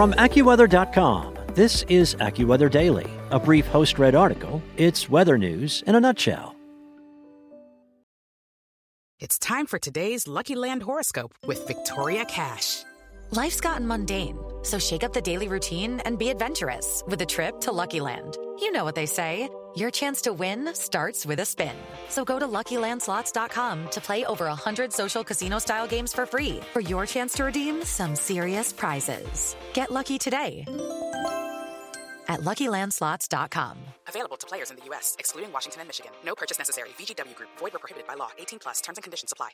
From AccuWeather.com, this is AccuWeather Daily, a brief host read article. It's weather news in a nutshell. It's time for today's Lucky Land horoscope with Victoria Cash. Life's gotten mundane, so shake up the daily routine and be adventurous with a trip to Lucky Land. You know what they say. Your chance to win starts with a spin. So go to LuckyLandSlots.com to play over 100 social casino-style games for free for your chance to redeem some serious prizes. Get lucky today at LuckyLandSlots.com. Available to players in the U.S., excluding Washington and Michigan. No purchase necessary. VGW Group. Void where prohibited by law. 18 plus. Terms and conditions apply.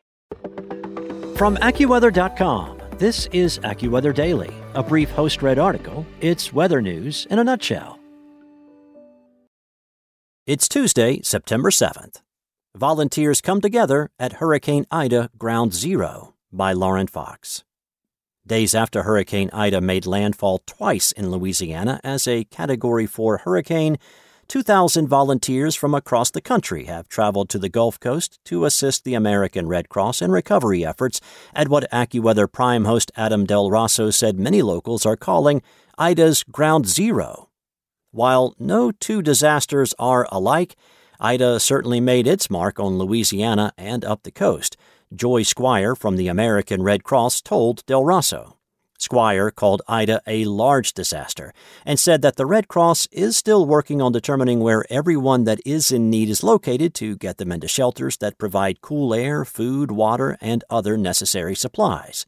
From AccuWeather.com, this is AccuWeather Daily, a brief host read article. It's weather news in a nutshell. It's Tuesday, September 7th. Volunteers come together at Hurricane Ida Ground Zero by Lauren Fox. Days after Hurricane Ida made landfall twice in Louisiana as a Category 4 hurricane, 2,000 volunteers from across the country have traveled to the Gulf Coast to assist the American Red Cross in recovery efforts at what AccuWeather Prime host Adam Del Rosso said many locals are calling Ida's Ground Zero. While no two disasters are alike, Ida certainly made its mark on Louisiana and up the coast. Joy Squire from the American Red Cross told Del Rosso. Squire called Ida a large disaster and said that the Red Cross is still working on determining where everyone that is in need is located to get them into shelters that provide cool air, food, water, and other necessary supplies.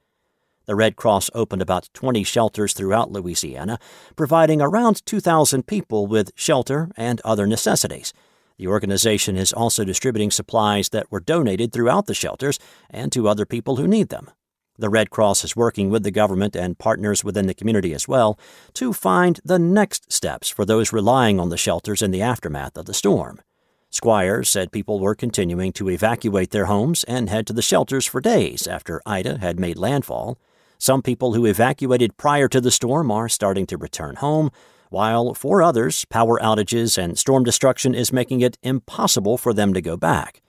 The Red Cross opened about 20 shelters throughout Louisiana, providing around 2,000 people with shelter and other necessities. The organization is also distributing supplies that were donated throughout the shelters and to other people who need them. The Red Cross is working with the government and partners within the community as well to find the next steps for those relying on the shelters in the aftermath of the storm. Squires said people were continuing to evacuate their homes and head to the shelters for days after Ida had made landfall. Some people who evacuated prior to the storm are starting to return home, while for others, power outages and storm destruction is making it impossible for them to go back.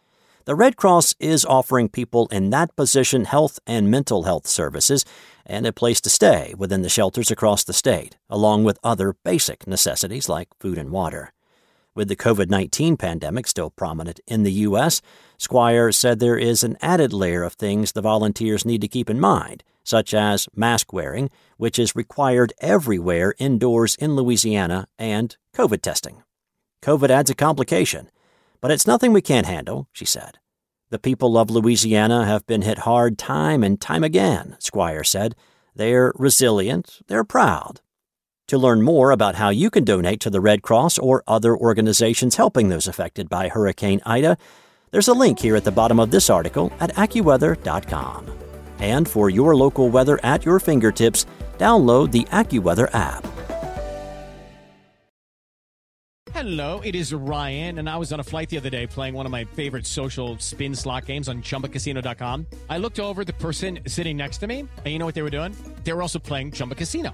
The Red Cross is offering people in that position health and mental health services and a place to stay within the shelters across the state, along with other basic necessities like food and water. With the COVID 19 pandemic still prominent in the U.S., Squire said there is an added layer of things the volunteers need to keep in mind, such as mask wearing, which is required everywhere indoors in Louisiana, and COVID testing. COVID adds a complication, but it's nothing we can't handle, she said. The people of Louisiana have been hit hard time and time again, Squire said. They're resilient, they're proud. To learn more about how you can donate to the Red Cross or other organizations helping those affected by Hurricane Ida, there's a link here at the bottom of this article at AccuWeather.com. And for your local weather at your fingertips, download the AccuWeather app. Hello, it is Ryan, and I was on a flight the other day playing one of my favorite social spin slot games on chumbacasino.com. I looked over the person sitting next to me, and you know what they were doing? They were also playing Chumba Casino.